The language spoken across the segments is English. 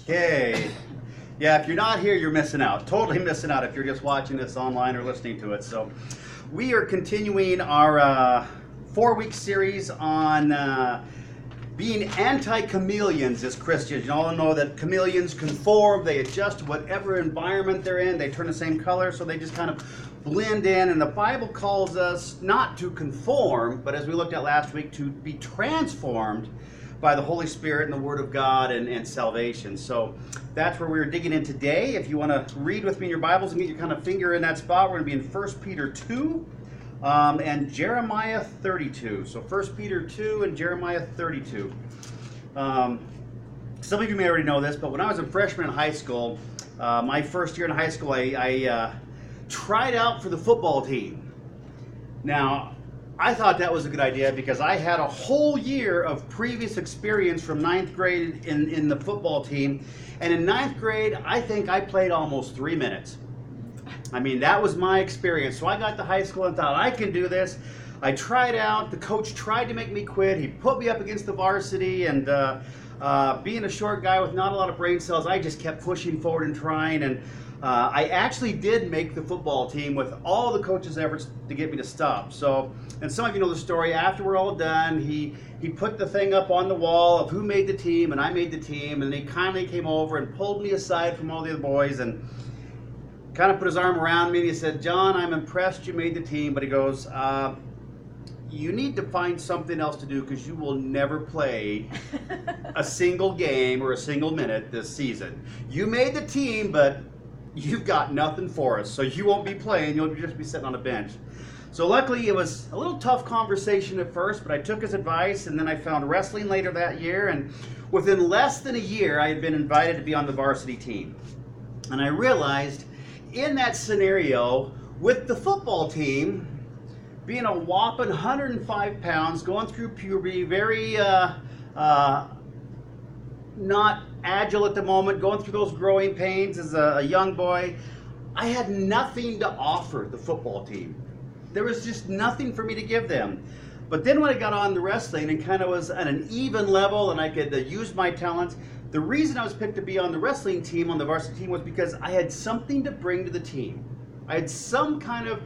Okay. Yeah, if you're not here, you're missing out. Totally missing out if you're just watching this online or listening to it. So, we are continuing our uh, four week series on uh, being anti chameleons as Christians. You all know that chameleons conform, they adjust to whatever environment they're in, they turn the same color, so they just kind of blend in. And the Bible calls us not to conform, but as we looked at last week, to be transformed by the Holy Spirit and the Word of God and, and salvation. So that's where we're digging in today. If you want to read with me in your Bibles and get your kind of finger in that spot, we're going to be in 1 Peter 2 um, and Jeremiah 32. So 1 Peter 2 and Jeremiah 32. Um, some of you may already know this, but when I was a freshman in high school, uh, my first year in high school, I, I uh, tried out for the football team. Now, I thought that was a good idea because I had a whole year of previous experience from ninth grade in, in the football team. And in ninth grade, I think I played almost three minutes. I mean, that was my experience. So I got to high school and thought, I can do this. I tried out. The coach tried to make me quit. He put me up against the varsity. And uh, uh, being a short guy with not a lot of brain cells, I just kept pushing forward and trying. And uh, I actually did make the football team with all the coach's efforts to get me to stop. So, and some of you know the story. After we're all done, he he put the thing up on the wall of who made the team, and I made the team. And he kindly came over and pulled me aside from all the other boys and kind of put his arm around me. And he said, "John, I'm impressed you made the team, but he goes." Uh, you need to find something else to do because you will never play a single game or a single minute this season. You made the team, but you've got nothing for us. So you won't be playing, you'll just be sitting on a bench. So luckily, it was a little tough conversation at first, but I took his advice, and then I found wrestling later that year. And within less than a year, I had been invited to be on the varsity team. And I realized in that scenario, with the football team, being a whopping 105 pounds, going through puberty, very uh, uh, not agile at the moment, going through those growing pains as a, a young boy. I had nothing to offer the football team. There was just nothing for me to give them. But then when I got on the wrestling and kind of was at an even level and I could uh, use my talents, the reason I was picked to be on the wrestling team, on the varsity team, was because I had something to bring to the team. I had some kind of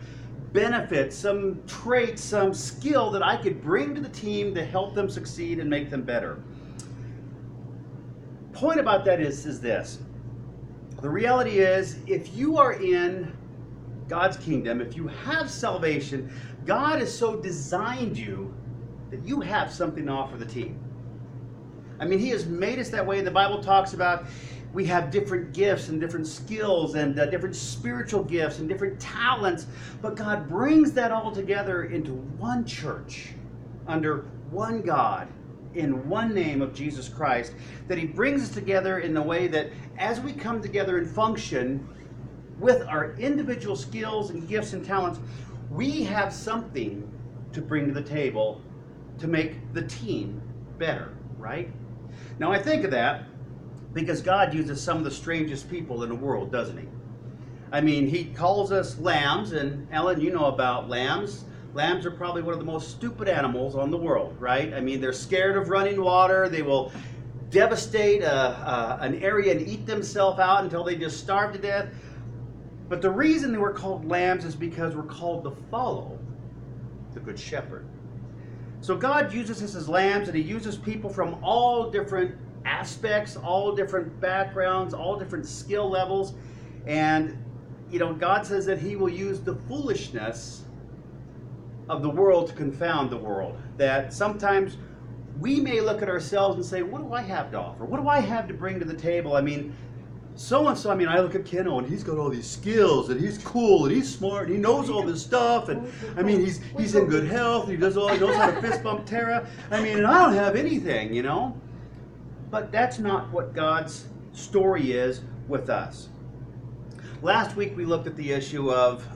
benefit, some trait, some skill that I could bring to the team to help them succeed and make them better point about that is, is this. The reality is, if you are in God's kingdom, if you have salvation, God has so designed you that you have something to offer the team. I mean, He has made us that way. The Bible talks about we have different gifts and different skills and uh, different spiritual gifts and different talents, but God brings that all together into one church under one God in one name of Jesus Christ, that He brings us together in the way that as we come together and function with our individual skills and gifts and talents, we have something to bring to the table to make the team better, right? Now I think of that because God uses some of the strangest people in the world, doesn't He? I mean, He calls us lambs, and Ellen, you know about lambs. Lambs are probably one of the most stupid animals on the world, right? I mean, they're scared of running water. They will devastate a, a, an area and eat themselves out until they just starve to death. But the reason they were called lambs is because we're called to follow the Good Shepherd. So God uses us as lambs, and He uses people from all different aspects, all different backgrounds, all different skill levels. And, you know, God says that He will use the foolishness of the world to confound the world. That sometimes we may look at ourselves and say, What do I have to offer? What do I have to bring to the table? I mean, so and so, I mean, I look at Keno and he's got all these skills and he's cool and he's smart and he knows all this stuff and I mean, he's he's in good health he does all he knows how to fist bump Tara. I mean, and I don't have anything, you know. But that's not what God's story is with us. Last week we looked at the issue of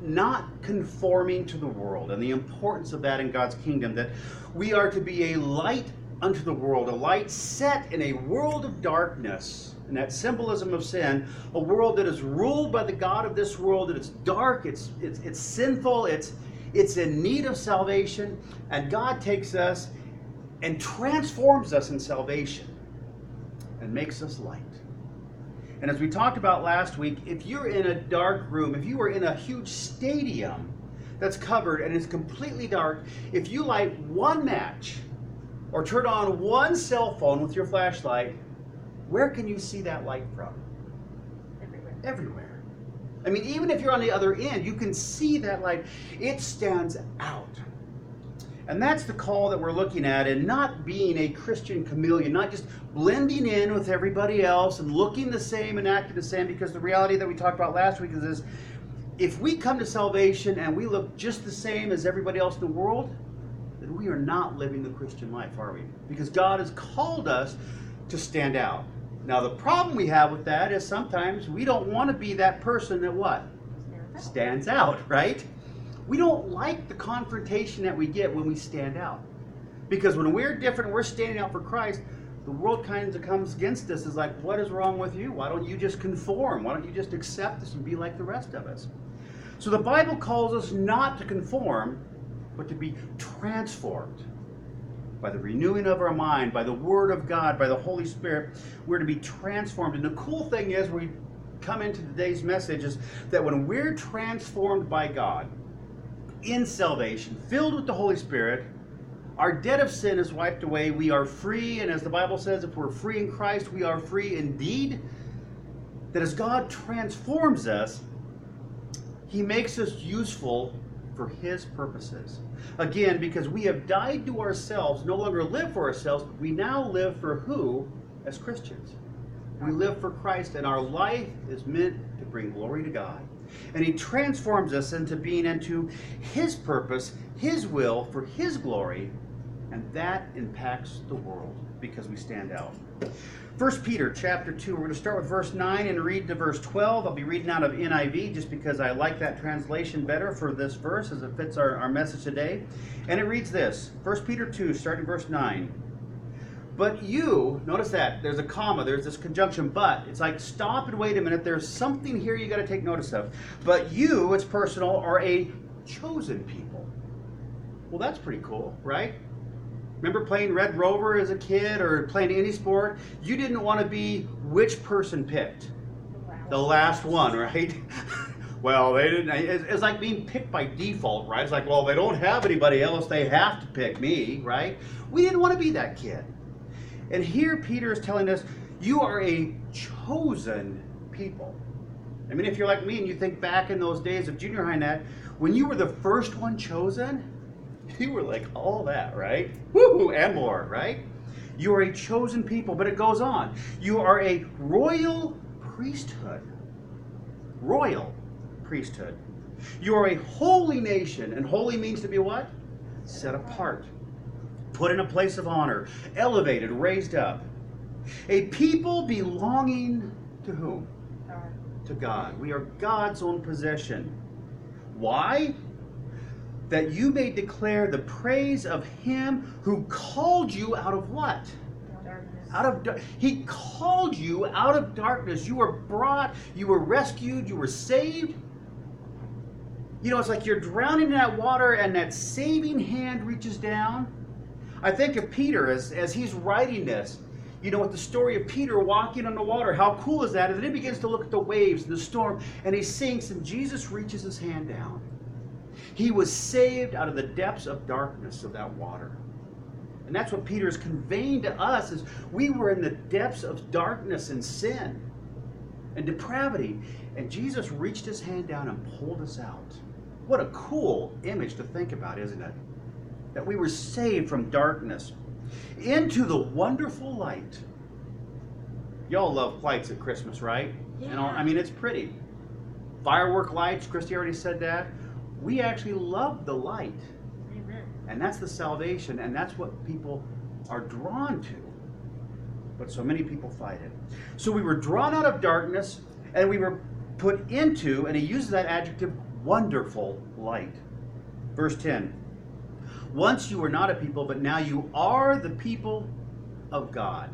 not conforming to the world and the importance of that in God's kingdom, that we are to be a light unto the world, a light set in a world of darkness, and that symbolism of sin, a world that is ruled by the God of this world, that it's dark, it's, it's, it's sinful, it's, it's in need of salvation, and God takes us and transforms us in salvation. And makes us light. And as we talked about last week, if you're in a dark room, if you are in a huge stadium that's covered and is completely dark, if you light one match or turn on one cell phone with your flashlight, where can you see that light from? Everywhere. Everywhere. I mean, even if you're on the other end, you can see that light. It stands out. And that's the call that we're looking at, and not being a Christian chameleon, not just blending in with everybody else and looking the same and acting the same, because the reality that we talked about last week is this if we come to salvation and we look just the same as everybody else in the world, then we are not living the Christian life, are we? Because God has called us to stand out. Now, the problem we have with that is sometimes we don't want to be that person that what? Stands out, right? We don't like the confrontation that we get when we stand out. Because when we're different, we're standing out for Christ, the world kind of comes against us is like, what is wrong with you? Why don't you just conform? Why don't you just accept this and be like the rest of us? So the Bible calls us not to conform, but to be transformed by the renewing of our mind, by the Word of God, by the Holy Spirit. We're to be transformed. And the cool thing is, we come into today's message, is that when we're transformed by God in salvation, filled with the Holy Spirit, our debt of sin is wiped away. We are free. And as the Bible says, if we're free in Christ, we are free indeed. That as God transforms us, He makes us useful for His purposes. Again, because we have died to ourselves, no longer live for ourselves, but we now live for who as Christians? We live for Christ, and our life is meant to bring glory to God. And He transforms us into being into His purpose, His will, for His glory, and that impacts the world because we stand out. 1 Peter chapter 2, we're going to start with verse 9 and read to verse 12. I'll be reading out of NIV just because I like that translation better for this verse as it fits our, our message today. And it reads this 1 Peter 2, starting verse 9. But you, notice that, there's a comma, there's this conjunction, but. It's like, stop and wait a minute, there's something here you got to take notice of. But you, it's personal, are a chosen people. Well, that's pretty cool, right? Remember playing Red Rover as a kid or playing any sport? You didn't want to be which person picked? The last one, right? well, they didn't. It's like being picked by default, right? It's like, well, they don't have anybody else. They have to pick me, right? We didn't want to be that kid. And here Peter is telling us, you are a chosen people. I mean, if you're like me and you think back in those days of junior high net, when you were the first one chosen, you were like all that, right? Woo, and more, right? You are a chosen people, but it goes on. You are a royal priesthood. Royal priesthood. You are a holy nation, and holy means to be what? Set apart, put in a place of honor, elevated, raised up. A people belonging to whom? To God. We are God's own possession. Why? that you may declare the praise of him who called you out of what? Darkness. Out of he called you out of darkness. You were brought, you were rescued, you were saved. You know, it's like you're drowning in that water and that saving hand reaches down. I think of Peter as, as he's writing this. You know, with the story of Peter walking on the water, how cool is that? And then he begins to look at the waves and the storm, and he sinks, and Jesus reaches his hand down. He was saved out of the depths of darkness of that water. And that's what Peter is conveying to us is we were in the depths of darkness and sin and depravity. And Jesus reached his hand down and pulled us out. What a cool image to think about, isn't it? That we were saved from darkness into the wonderful light. Y'all love lights at Christmas, right? You know, I mean, it's pretty. Firework lights, Christy already said that we actually love the light. Amen. And that's the salvation, and that's what people are drawn to. But so many people fight it. So we were drawn out of darkness, and we were put into, and he uses that adjective, wonderful light. Verse 10 Once you were not a people, but now you are the people of God.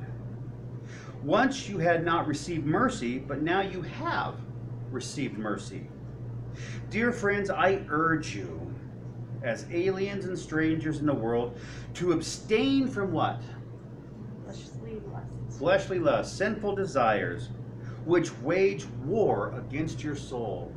Once you had not received mercy, but now you have received mercy. Dear friends, I urge you, as aliens and strangers in the world, to abstain from what? Fleshly lusts. fleshly lusts, sinful desires, which wage war against your soul.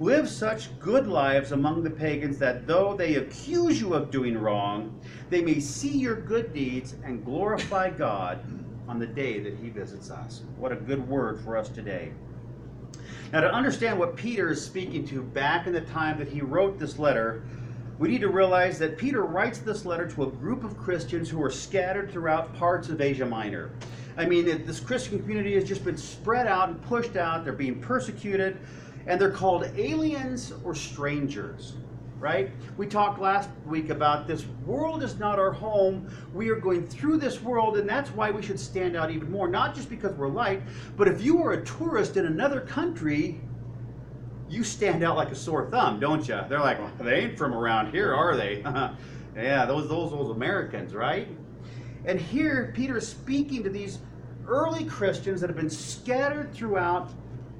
Live such good lives among the pagans that though they accuse you of doing wrong, they may see your good deeds and glorify God on the day that He visits us. What a good word for us today. Now, to understand what Peter is speaking to back in the time that he wrote this letter, we need to realize that Peter writes this letter to a group of Christians who are scattered throughout parts of Asia Minor. I mean, this Christian community has just been spread out and pushed out. They're being persecuted, and they're called aliens or strangers, right? We talked last week about this world is not our home. We are going through this world, and that's why we should stand out even more. Not just because we're light, but if you are a tourist in another country, you stand out like a sore thumb, don't you? They're like, well, they ain't from around here, are they? yeah, those, those those Americans, right? And here Peter is speaking to these early Christians that have been scattered throughout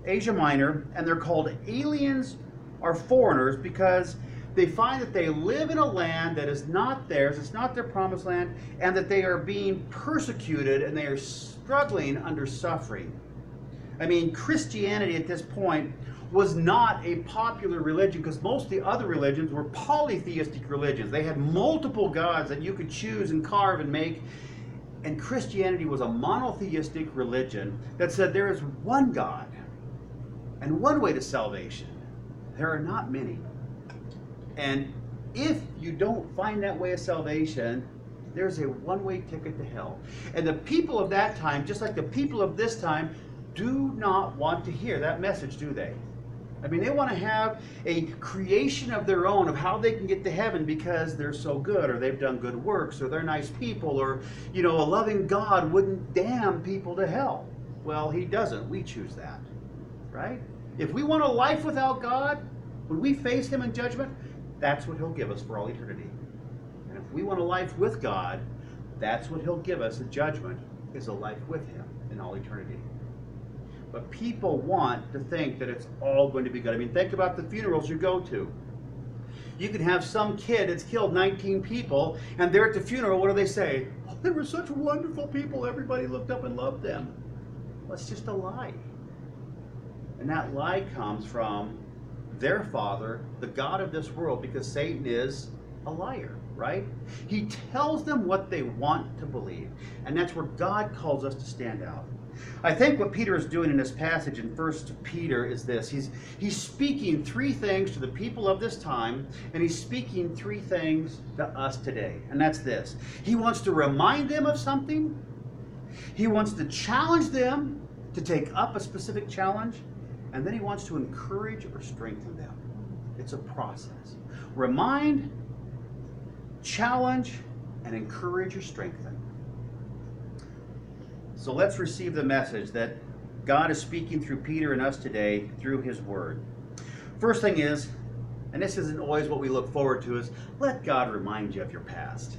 Asia Minor, and they're called aliens or foreigners because they find that they live in a land that is not theirs, it's not their promised land, and that they are being persecuted and they are struggling under suffering. I mean, Christianity at this point was not a popular religion because most of the other religions were polytheistic religions. They had multiple gods that you could choose and carve and make. And Christianity was a monotheistic religion that said there is one God and one way to salvation. There are not many. And if you don't find that way of salvation, there's a one way ticket to hell. And the people of that time, just like the people of this time, do not want to hear that message, do they? I mean, they want to have a creation of their own of how they can get to heaven because they're so good or they've done good works or they're nice people or, you know, a loving God wouldn't damn people to hell. Well, He doesn't. We choose that, right? If we want a life without God, when we face Him in judgment, that's what He'll give us for all eternity. And if we want a life with God, that's what He'll give us in judgment, is a life with Him in all eternity. But people want to think that it's all going to be good. I mean, think about the funerals you go to. You can have some kid that's killed 19 people, and they're at the funeral. What do they say? Oh, they were such wonderful people. Everybody looked up and loved them. Well, it's just a lie. And that lie comes from their father, the God of this world, because Satan is a liar, right? He tells them what they want to believe. And that's where God calls us to stand out. I think what Peter is doing in this passage in 1 Peter is this. He's he's speaking three things to the people of this time, and he's speaking three things to us today. And that's this. He wants to remind them of something. He wants to challenge them to take up a specific challenge, and then he wants to encourage or strengthen them. It's a process. Remind, challenge, and encourage or strengthen. So let's receive the message that God is speaking through Peter and us today through his word. First thing is, and this isn't always what we look forward to, is let God remind you of your past.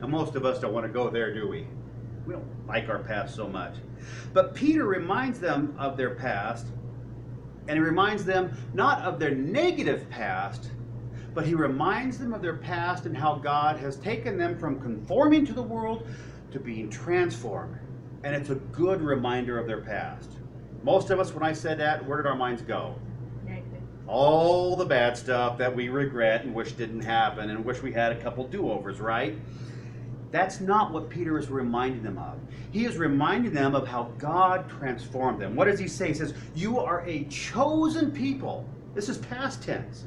Now, most of us don't want to go there, do we? We don't like our past so much. But Peter reminds them of their past, and he reminds them not of their negative past, but he reminds them of their past and how God has taken them from conforming to the world to being transformed. And it's a good reminder of their past. Most of us, when I said that, where did our minds go? All the bad stuff that we regret and wish didn't happen and wish we had a couple do overs, right? That's not what Peter is reminding them of. He is reminding them of how God transformed them. What does he say? He says, You are a chosen people. This is past tense,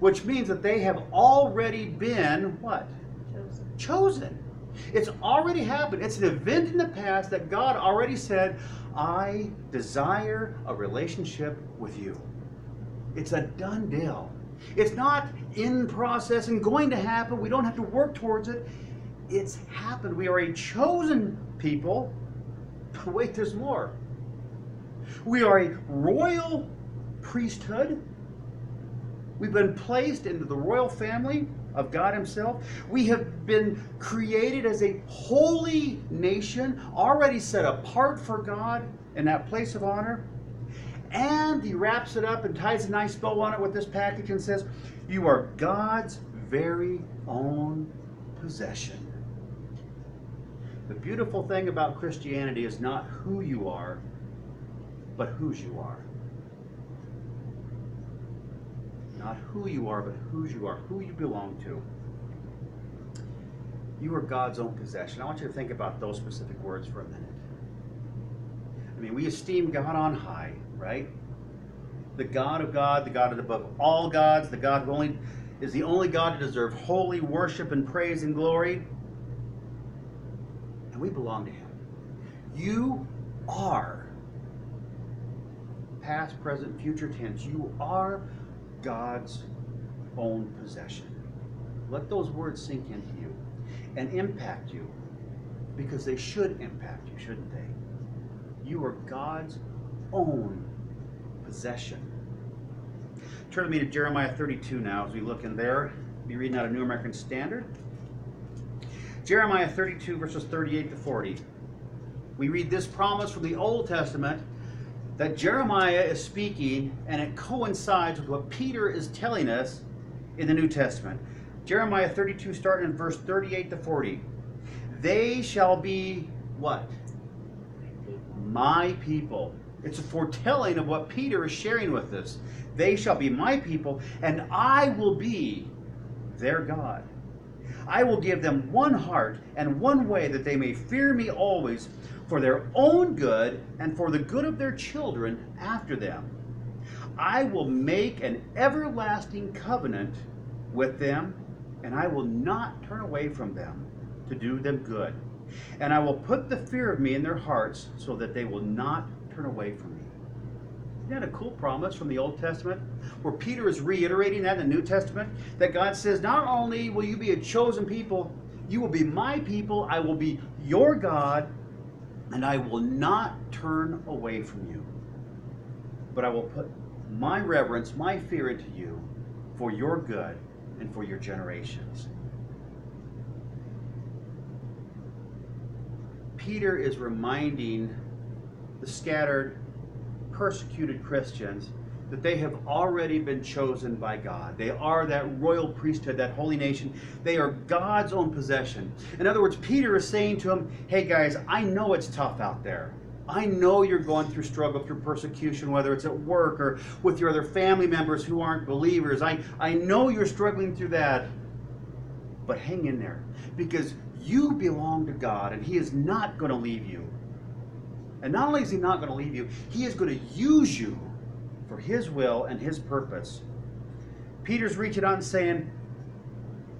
which means that they have already been what? Chosen. chosen. It's already happened. It's an event in the past that God already said, I desire a relationship with you. It's a done deal. It's not in process and going to happen. We don't have to work towards it. It's happened. We are a chosen people. But wait, there's more. We are a royal priesthood. We've been placed into the royal family of God Himself. We have been created as a holy nation, already set apart for God in that place of honor. And He wraps it up and ties a nice bow on it with this package and says, You are God's very own possession. The beautiful thing about Christianity is not who you are, but whose you are. Not who you are, but whose you are, who you belong to. You are God's own possession. I want you to think about those specific words for a minute. I mean, we esteem God on high, right? The God of God, the God above all gods, the God who only is the only God to deserve holy worship and praise and glory. We belong to Him. You are, past, present, future tense, you are God's own possession. Let those words sink into you and impact you because they should impact you, shouldn't they? You are God's own possession. Turn with me to Jeremiah 32 now as we look in there. Be reading out a New American Standard. Jeremiah 32, verses 38 to 40. We read this promise from the Old Testament that Jeremiah is speaking, and it coincides with what Peter is telling us in the New Testament. Jeremiah 32, starting in verse 38 to 40. They shall be what? My people. It's a foretelling of what Peter is sharing with us. They shall be my people, and I will be their God. I will give them one heart and one way that they may fear me always for their own good and for the good of their children after them. I will make an everlasting covenant with them, and I will not turn away from them to do them good. And I will put the fear of me in their hearts so that they will not turn away from me. Isn't that a cool promise from the Old Testament? Where Peter is reiterating that in the New Testament? That God says, Not only will you be a chosen people, you will be my people, I will be your God, and I will not turn away from you. But I will put my reverence, my fear into you for your good and for your generations. Peter is reminding the scattered, persecuted Christians that they have already been chosen by God. They are that royal priesthood, that holy nation. They are God's own possession. In other words, Peter is saying to them, hey guys, I know it's tough out there. I know you're going through struggle, through persecution, whether it's at work or with your other family members who aren't believers. I, I know you're struggling through that. But hang in there because you belong to God and He is not going to leave you. And not only is He not going to leave you, He is going to use you for His will and His purpose. Peter's reaching out and saying,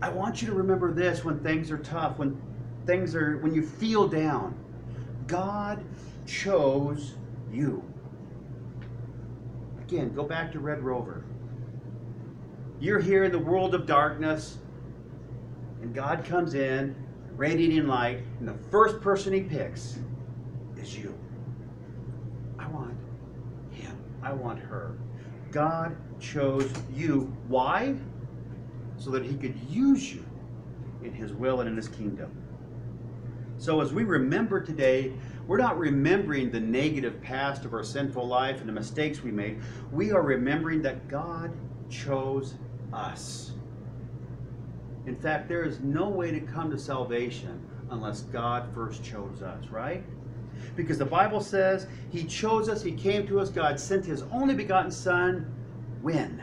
I want you to remember this when things are tough, when things are, when you feel down. God chose you. Again, go back to Red Rover. You're here in the world of darkness, and God comes in, radiating light, and the first person He picks is you. I want him. I want her. God chose you. Why? So that He could use you in His will and in His kingdom. So, as we remember today, we're not remembering the negative past of our sinful life and the mistakes we made. We are remembering that God chose us. In fact, there is no way to come to salvation unless God first chose us, right? Because the Bible says He chose us, He came to us, God sent His only begotten Son when?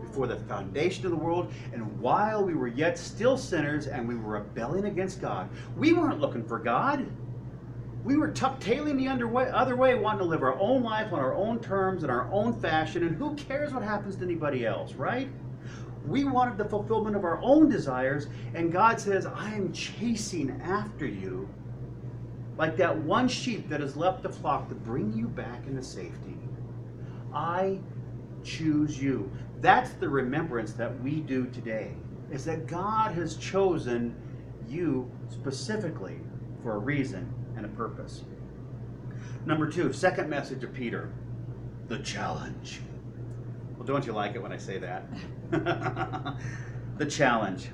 Before the foundation of the world, and while we were yet still sinners and we were rebelling against God, we weren't looking for God. We were tuck tailing the underway, other way, wanting to live our own life on our own terms in our own fashion, and who cares what happens to anybody else, right? We wanted the fulfillment of our own desires, and God says, I am chasing after you like that one sheep that has left the flock to bring you back into safety. I choose you. That's the remembrance that we do today, is that God has chosen you specifically for a reason and a purpose. Number two, second message of Peter, the challenge. Well, don't you like it when I say that? the challenge.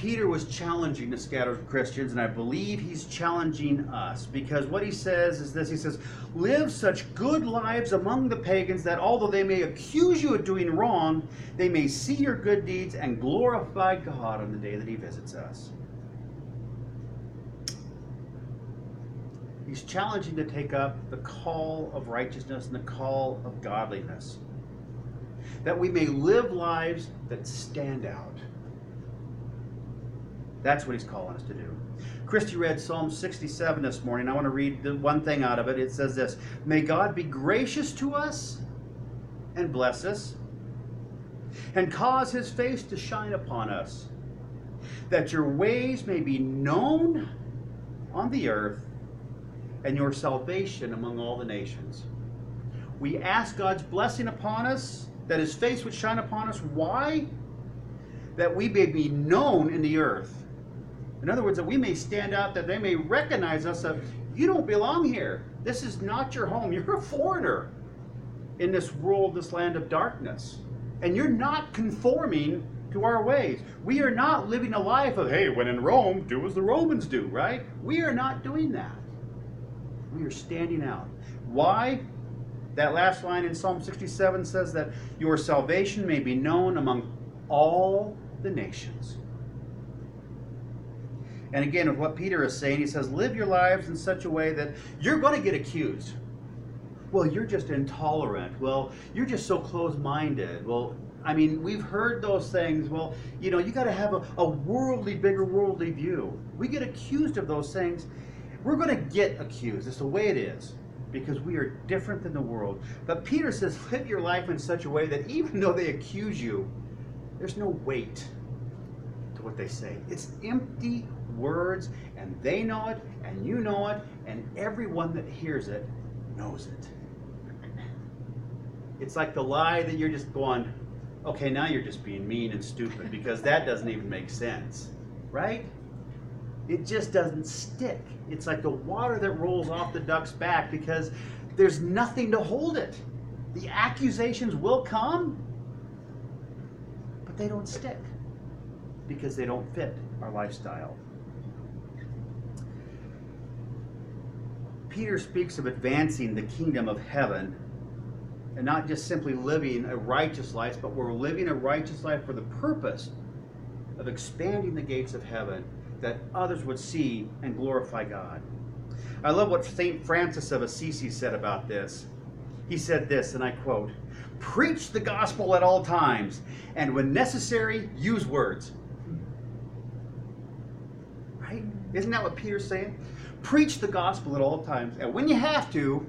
Peter was challenging the scattered Christians, and I believe he's challenging us because what he says is this he says, Live such good lives among the pagans that although they may accuse you of doing wrong, they may see your good deeds and glorify God on the day that he visits us. He's challenging to take up the call of righteousness and the call of godliness, that we may live lives that stand out that's what he's calling us to do. Christy read Psalm 67 this morning. I want to read the one thing out of it. It says this May God be gracious to us and bless us, and cause his face to shine upon us, that your ways may be known on the earth, and your salvation among all the nations. We ask God's blessing upon us, that his face would shine upon us. Why? That we may be known in the earth. In other words, that we may stand out, that they may recognize us that you don't belong here. This is not your home. You're a foreigner in this world, this land of darkness. And you're not conforming to our ways. We are not living a life of, hey, when in Rome, do as the Romans do, right? We are not doing that. We are standing out. Why? That last line in Psalm 67 says that your salvation may be known among all the nations. And again, with what Peter is saying, he says, live your lives in such a way that you're going to get accused. Well, you're just intolerant. Well, you're just so close minded. Well, I mean, we've heard those things. Well, you know, you got to have a, a worldly, bigger worldly view. We get accused of those things. We're going to get accused. It's the way it is because we are different than the world. But Peter says, live your life in such a way that even though they accuse you, there's no weight to what they say. It's empty words, and they know it, and you know it, and everyone that hears it knows it. It's like the lie that you're just going, okay, now you're just being mean and stupid because that doesn't even make sense, right? It just doesn't stick. It's like the water that rolls off the duck's back because there's nothing to hold it. The accusations will come, but they don't stick because they don't fit our lifestyle. Peter speaks of advancing the kingdom of heaven and not just simply living a righteous life, but we're living a righteous life for the purpose of expanding the gates of heaven that others would see and glorify God. I love what St. Francis of Assisi said about this. He said this, and I quote Preach the gospel at all times, and when necessary, use words. Right? Isn't that what Peter's saying? Preach the gospel at all times, and when you have to,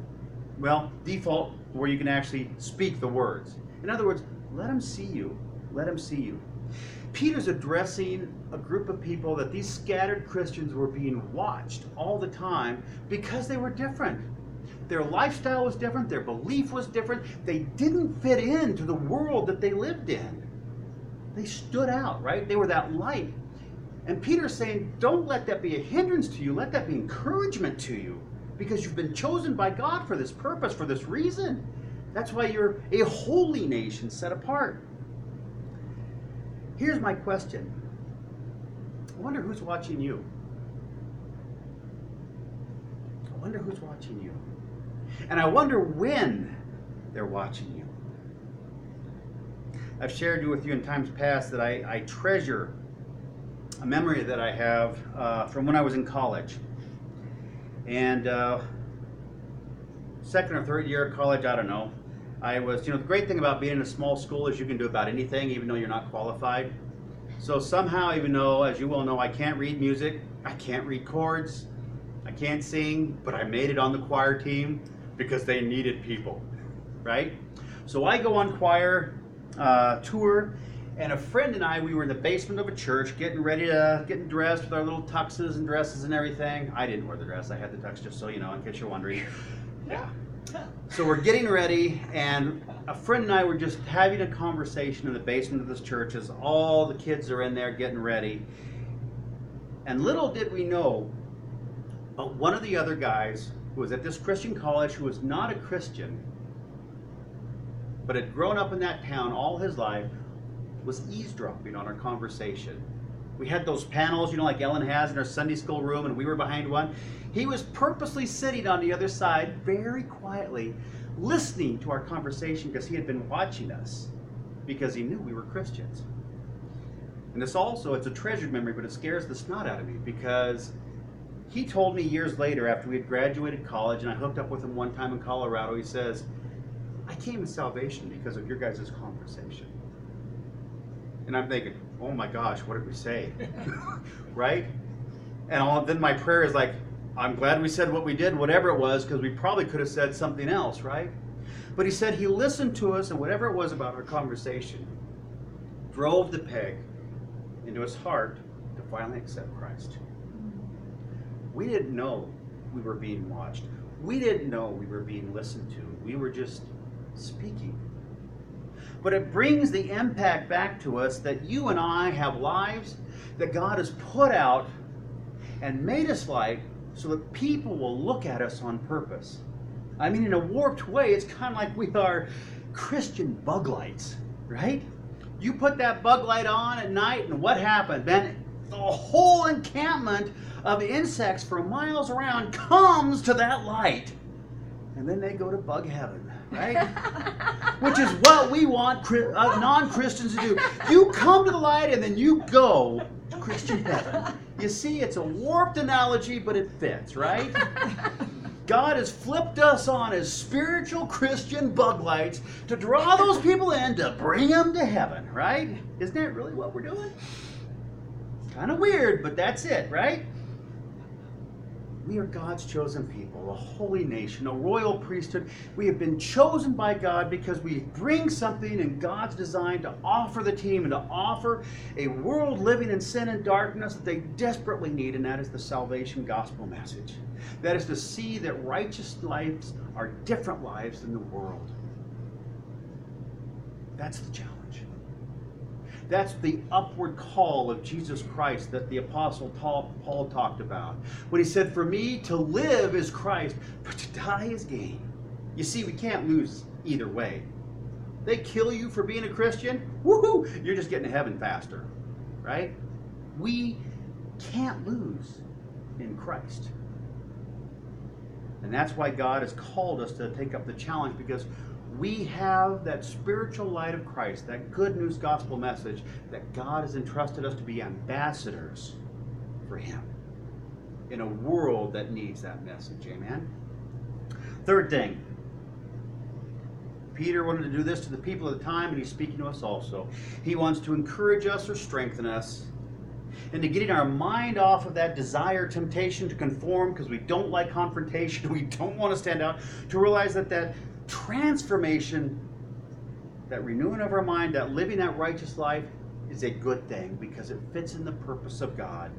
well, default where you can actually speak the words. In other words, let them see you. Let them see you. Peter's addressing a group of people that these scattered Christians were being watched all the time because they were different. Their lifestyle was different, their belief was different. They didn't fit into the world that they lived in. They stood out, right? They were that light. And Peter's saying, don't let that be a hindrance to you, let that be encouragement to you because you've been chosen by God for this purpose, for this reason. That's why you're a holy nation set apart. Here's my question I wonder who's watching you. I wonder who's watching you. And I wonder when they're watching you. I've shared with you in times past that I, I treasure a memory that I have uh, from when I was in college. And uh, second or third year of college, I don't know. I was, you know, the great thing about being in a small school is you can do about anything, even though you're not qualified. So somehow, even though, as you well know, I can't read music, I can't read chords, I can't sing, but I made it on the choir team because they needed people, right? So I go on choir uh, tour, and a friend and I, we were in the basement of a church, getting ready to getting dressed with our little tuxes and dresses and everything. I didn't wear the dress; I had the tux, just so you know, in case you're wondering. Yeah. So we're getting ready, and a friend and I were just having a conversation in the basement of this church as all the kids are in there getting ready. And little did we know, but one of the other guys who was at this Christian college who was not a Christian, but had grown up in that town all his life, was eavesdropping on our conversation. We had those panels, you know, like Ellen has in her Sunday school room, and we were behind one. He was purposely sitting on the other side, very quietly, listening to our conversation because he had been watching us because he knew we were Christians. And this also, it's a treasured memory, but it scares the snot out of me because he told me years later after we had graduated college and I hooked up with him one time in Colorado, he says, I came to salvation because of your guys' conversation. And I'm thinking, oh my gosh, what did we say? right? And all, then my prayer is like, I'm glad we said what we did, whatever it was, because we probably could have said something else, right? But he said he listened to us, and whatever it was about our conversation drove the peg into his heart to finally accept Christ. We didn't know we were being watched. We didn't know we were being listened to. We were just speaking. But it brings the impact back to us that you and I have lives that God has put out and made us light so that people will look at us on purpose. I mean, in a warped way, it's kind of like we are Christian bug lights, right? You put that bug light on at night, and what happens? Then the whole encampment of insects for miles around comes to that light. And then they go to bug heaven, right? Which is what we want uh, non Christians to do. You come to the light and then you go to Christian heaven. You see, it's a warped analogy, but it fits, right? God has flipped us on as spiritual Christian bug lights to draw those people in to bring them to heaven, right? Isn't that really what we're doing? Kind of weird, but that's it, right? We are God's chosen people, a holy nation, a royal priesthood. We have been chosen by God because we bring something in God's design to offer the team and to offer a world living in sin and darkness that they desperately need, and that is the salvation gospel message. That is to see that righteous lives are different lives than the world. That's the challenge. That's the upward call of Jesus Christ that the Apostle Paul talked about. When he said, For me to live is Christ, but to die is gain. You see, we can't lose either way. They kill you for being a Christian, woohoo, you're just getting to heaven faster, right? We can't lose in Christ. And that's why God has called us to take up the challenge because we have that spiritual light of Christ, that good news gospel message that God has entrusted us to be ambassadors for Him in a world that needs that message. Amen. Third thing, Peter wanted to do this to the people of the time, and he's speaking to us also. He wants to encourage us or strengthen us into getting our mind off of that desire, temptation to conform because we don't like confrontation, we don't want to stand out, to realize that that transformation, that renewing of our mind, that living that righteous life is a good thing because it fits in the purpose of God.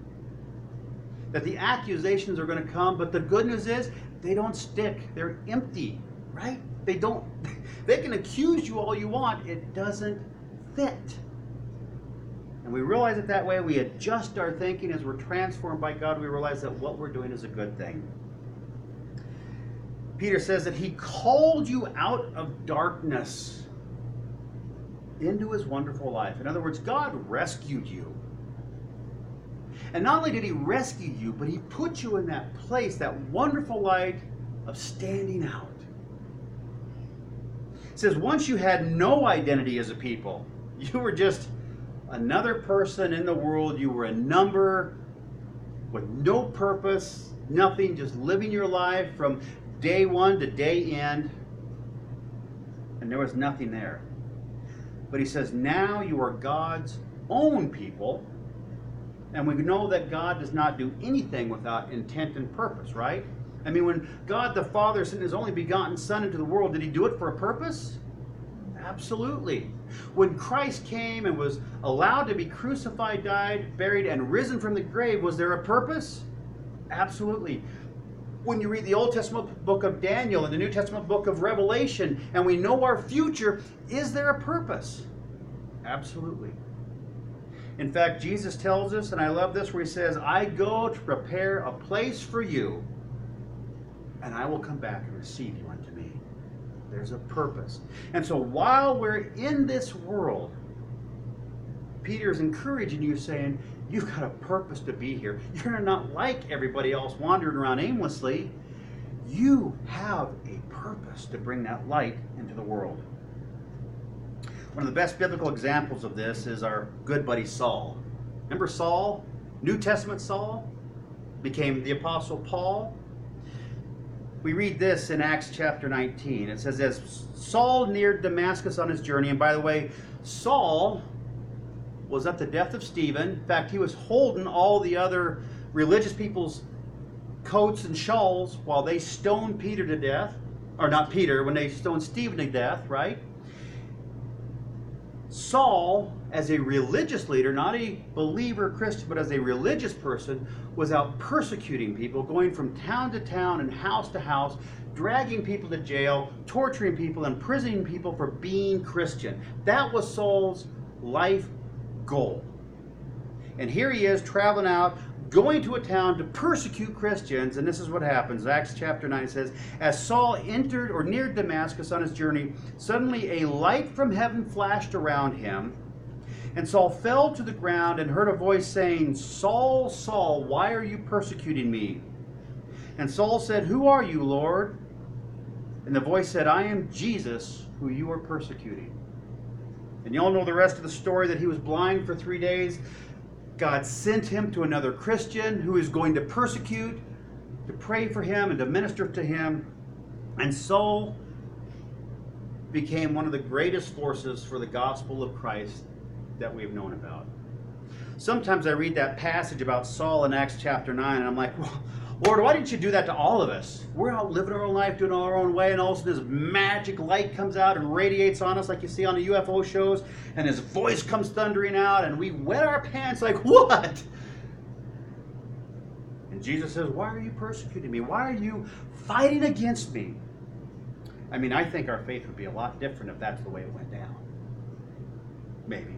That the accusations are going to come, but the good news is they don't stick. They're empty, right? They don't, they can accuse you all you want. It doesn't fit. And we realize it that way. We adjust our thinking as we're transformed by God. We realize that what we're doing is a good thing. Peter says that he called you out of darkness into his wonderful life. In other words, God rescued you. And not only did he rescue you, but he put you in that place, that wonderful light of standing out. It says, once you had no identity as a people, you were just another person in the world, you were a number with no purpose, nothing, just living your life from day one to day end, and there was nothing there. But he says, now you are God's own people, and we know that God does not do anything without intent and purpose, right? I mean, when God the Father sent his only begotten Son into the world, did he do it for a purpose? Absolutely. When Christ came and was allowed to be crucified, died, buried, and risen from the grave, was there a purpose? Absolutely when you read the Old Testament book of Daniel and the New Testament book of Revelation, and we know our future, is there a purpose? Absolutely. In fact, Jesus tells us, and I love this, where he says, I go to prepare a place for you, and I will come back and receive you unto me. There's a purpose. And so while we're in this world, Peter is encouraging you, saying, You've got a purpose to be here. You're not like everybody else wandering around aimlessly. You have a purpose to bring that light into the world. One of the best biblical examples of this is our good buddy Saul. Remember Saul? New Testament Saul? became the Apostle Paul. We read this in Acts chapter 19. It says, As Saul neared Damascus on his journey, and by the way, Saul was at the death of Stephen. In fact, he was holding all the other religious people's coats and shawls while they stoned Peter to death. Or not Peter, when they stoned Stephen to death, right? Saul, as a religious leader, not a believer Christian, but as a religious person, was out persecuting people, going from town to town and house to house, dragging people to jail, torturing people, imprisoning people for being Christian. That was Saul's life goal. And here he is traveling out, going to a town to persecute Christians. And this is what happens. Acts chapter 9 says, As Saul entered or neared Damascus on his journey, suddenly a light from heaven flashed around him. And Saul fell to the ground and heard a voice saying, Saul, Saul, why are you persecuting me? And Saul said, Who are you, Lord? And the voice said, I am Jesus, who you are persecuting. And y'all know the rest of the story that he was blind for three days. God sent him to another Christian who is going to persecute, to pray for him, and to minister to him. And Saul became one of the greatest forces for the gospel of Christ that we've known about. Sometimes I read that passage about Saul in Acts chapter 9, and I'm like, well, Lord, why didn't you do that to all of us? We're out living our own life, doing our own way, and all of a sudden this magic light comes out and radiates on us like you see on the UFO shows, and his voice comes thundering out, and we wet our pants like, what? And Jesus says, Why are you persecuting me? Why are you fighting against me? I mean, I think our faith would be a lot different if that's the way it went down. Maybe.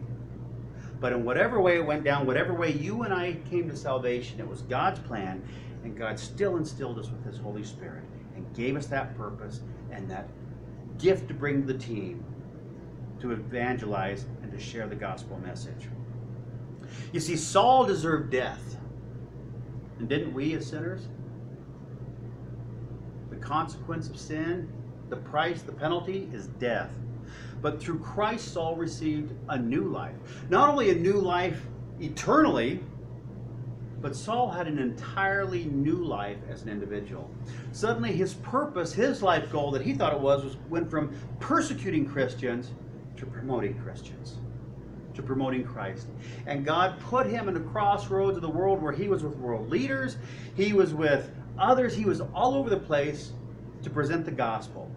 But in whatever way it went down, whatever way you and I came to salvation, it was God's plan, and God still instilled us with His Holy Spirit and gave us that purpose and that gift to bring the team to evangelize and to share the gospel message. You see, Saul deserved death. And didn't we as sinners? The consequence of sin, the price, the penalty is death. But through Christ, Saul received a new life. Not only a new life eternally, but Saul had an entirely new life as an individual. Suddenly, his purpose, his life goal that he thought it was, was went from persecuting Christians to promoting Christians, to promoting Christ. And God put him in the crossroads of the world where he was with world leaders, he was with others, he was all over the place to present the gospel.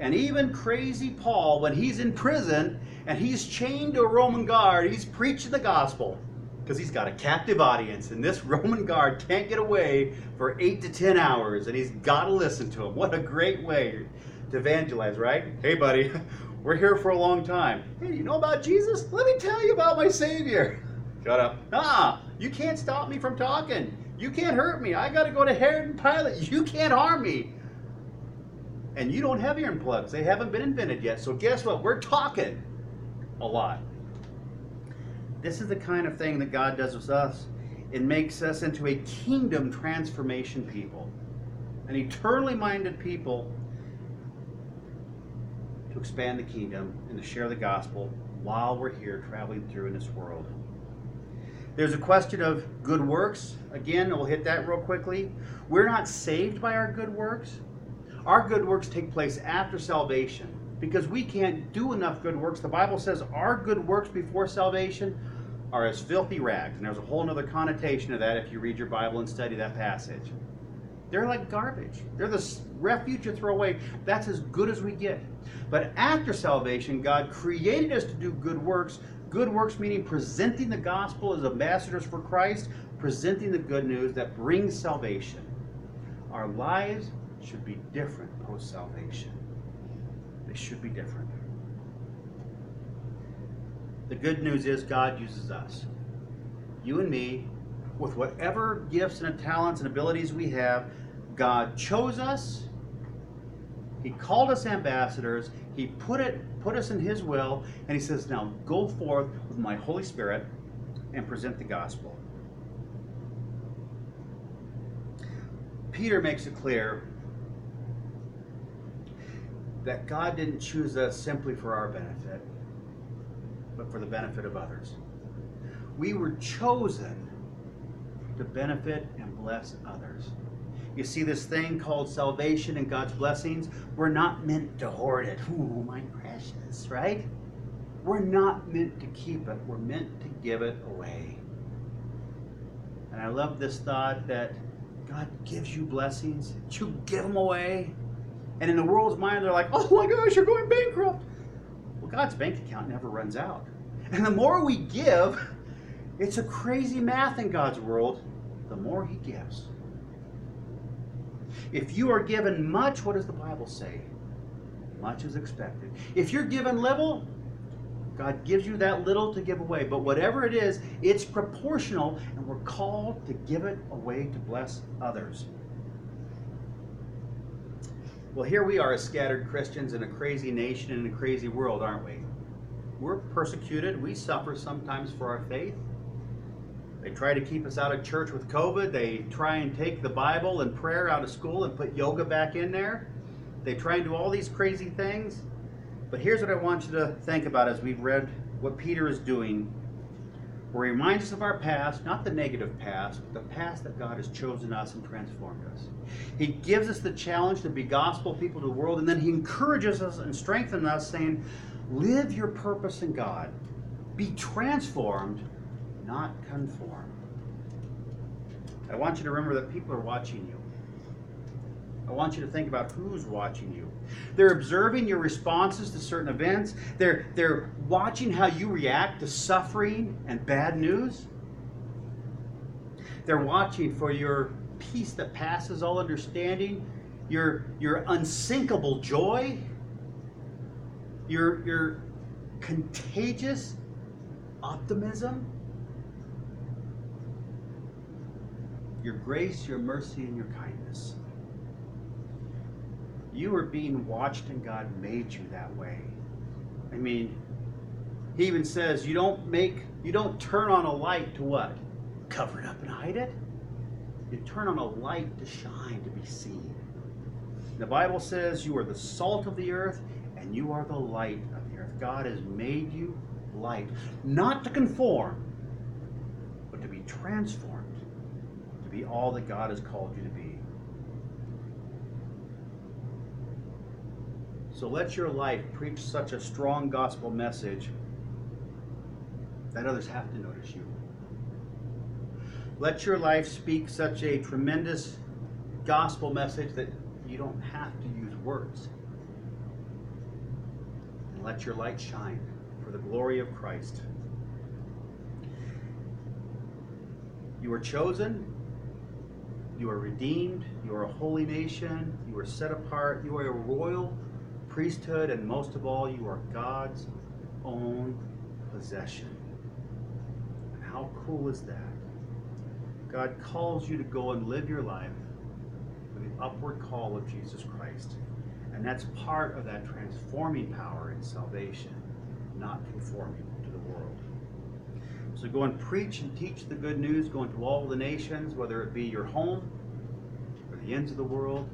And even crazy Paul, when he's in prison and he's chained to a Roman guard, he's preaching the gospel because he's got a captive audience, and this Roman guard can't get away for eight to ten hours, and he's got to listen to him. What a great way to evangelize, right? Hey, buddy, we're here for a long time. Hey, you know about Jesus? Let me tell you about my Savior. Shut up. Ah, you can't stop me from talking. You can't hurt me. I got to go to Herod and Pilate. You can't harm me. And you don't have ear plugs. They haven't been invented yet. So guess what? We're talking a lot. This is the kind of thing that God does with us. It makes us into a kingdom transformation people, an eternally minded people to expand the kingdom and to share the gospel while we're here traveling through in this world. There's a question of good works. Again, we'll hit that real quickly. We're not saved by our good works. Our good works take place after salvation because we can't do enough good works. The Bible says our good works before salvation are as filthy rags. And there's a whole other connotation of that if you read your Bible and study that passage. They're like garbage. They're the refuge you throw away. That's as good as we get. But after salvation, God created us to do good works. Good works meaning presenting the gospel as ambassadors for Christ, presenting the good news that brings salvation. Our lives should be different post salvation. They should be different. The good news is God uses us. You and me, with whatever gifts and talents and abilities we have, God chose us. He called us ambassadors. He put it put us in his will and he says, "Now go forth with my Holy Spirit and present the gospel." Peter makes it clear that God didn't choose us simply for our benefit, for the benefit of others. We were chosen to benefit and bless others. You see, this thing called salvation and God's blessings, we're not meant to hoard it. Ooh, my precious, right? We're not meant to keep it, we're meant to give it away. And I love this thought that God gives you blessings, you give them away. And in the world's mind, they're like, oh my gosh, you're going bankrupt. Well, God's bank account never runs out. And the more we give, it's a crazy math in God's world, the more He gives. If you are given much, what does the Bible say? Much is expected. If you're given little, God gives you that little to give away. But whatever it is, it's proportional, and we're called to give it away to bless others. Well, here we are as scattered Christians in a crazy nation in a crazy world, aren't we? We're persecuted. We suffer sometimes for our faith. They try to keep us out of church with COVID. They try and take the Bible and prayer out of school and put yoga back in there. They try and do all these crazy things. But here's what I want you to think about as we've read what Peter is doing. Where he reminds us of our past, not the negative past, but the past that God has chosen us and transformed us. He gives us the challenge to be gospel people to the world, and then he encourages us and strengthens us, saying, Live your purpose in God. Be transformed, not conformed. I want you to remember that people are watching you. I want you to think about who's watching you. They're observing your responses to certain events. They're, they're watching how you react to suffering and bad news. They're watching for your peace that passes all understanding, your, your unsinkable joy, your, your contagious optimism, your grace, your mercy, and your kindness. You are being watched, and God made you that way. I mean, He even says you don't make, you don't turn on a light to what? Cover it up and hide it. You turn on a light to shine, to be seen. The Bible says you are the salt of the earth and you are the light of the earth. God has made you light, not to conform, but to be transformed, to be all that God has called you to be. So let your life preach such a strong gospel message that others have to notice you. Let your life speak such a tremendous gospel message that you don't have to use words. And let your light shine for the glory of Christ. You are chosen. You are redeemed. You are a holy nation. You are set apart. You are a royal priesthood. And most of all, you are God's own possession. And how cool is that? God calls you to go and live your life with the upward call of Jesus Christ. And that's part of that transforming power in salvation, not conforming to the world. So go and preach and teach the good news, go into all the nations, whether it be your home or the ends of the world,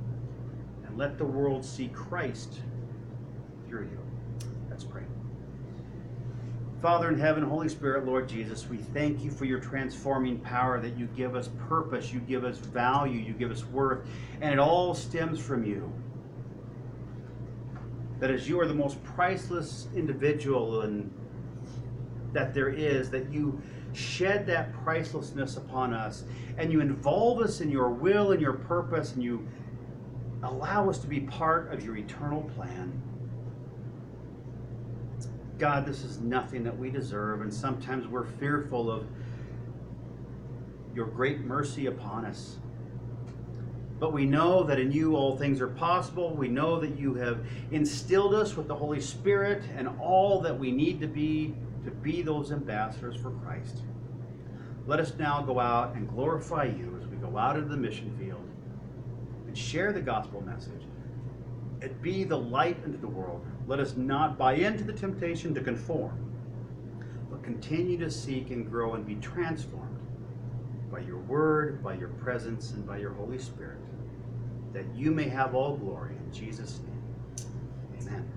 and let the world see Christ through you. Let's pray. Father in heaven, Holy Spirit, Lord Jesus, we thank you for your transforming power that you give us purpose, you give us value, you give us worth, and it all stems from you. That as you are the most priceless individual and that there is, that you shed that pricelessness upon us and you involve us in your will and your purpose and you allow us to be part of your eternal plan. God, this is nothing that we deserve, and sometimes we're fearful of your great mercy upon us. But we know that in you all things are possible. We know that you have instilled us with the Holy Spirit and all that we need to be to be those ambassadors for Christ. Let us now go out and glorify you as we go out into the mission field and share the gospel message and be the light into the world. Let us not buy into the temptation to conform, but continue to seek and grow and be transformed by your word, by your presence, and by your Holy Spirit, that you may have all glory. In Jesus' name, amen.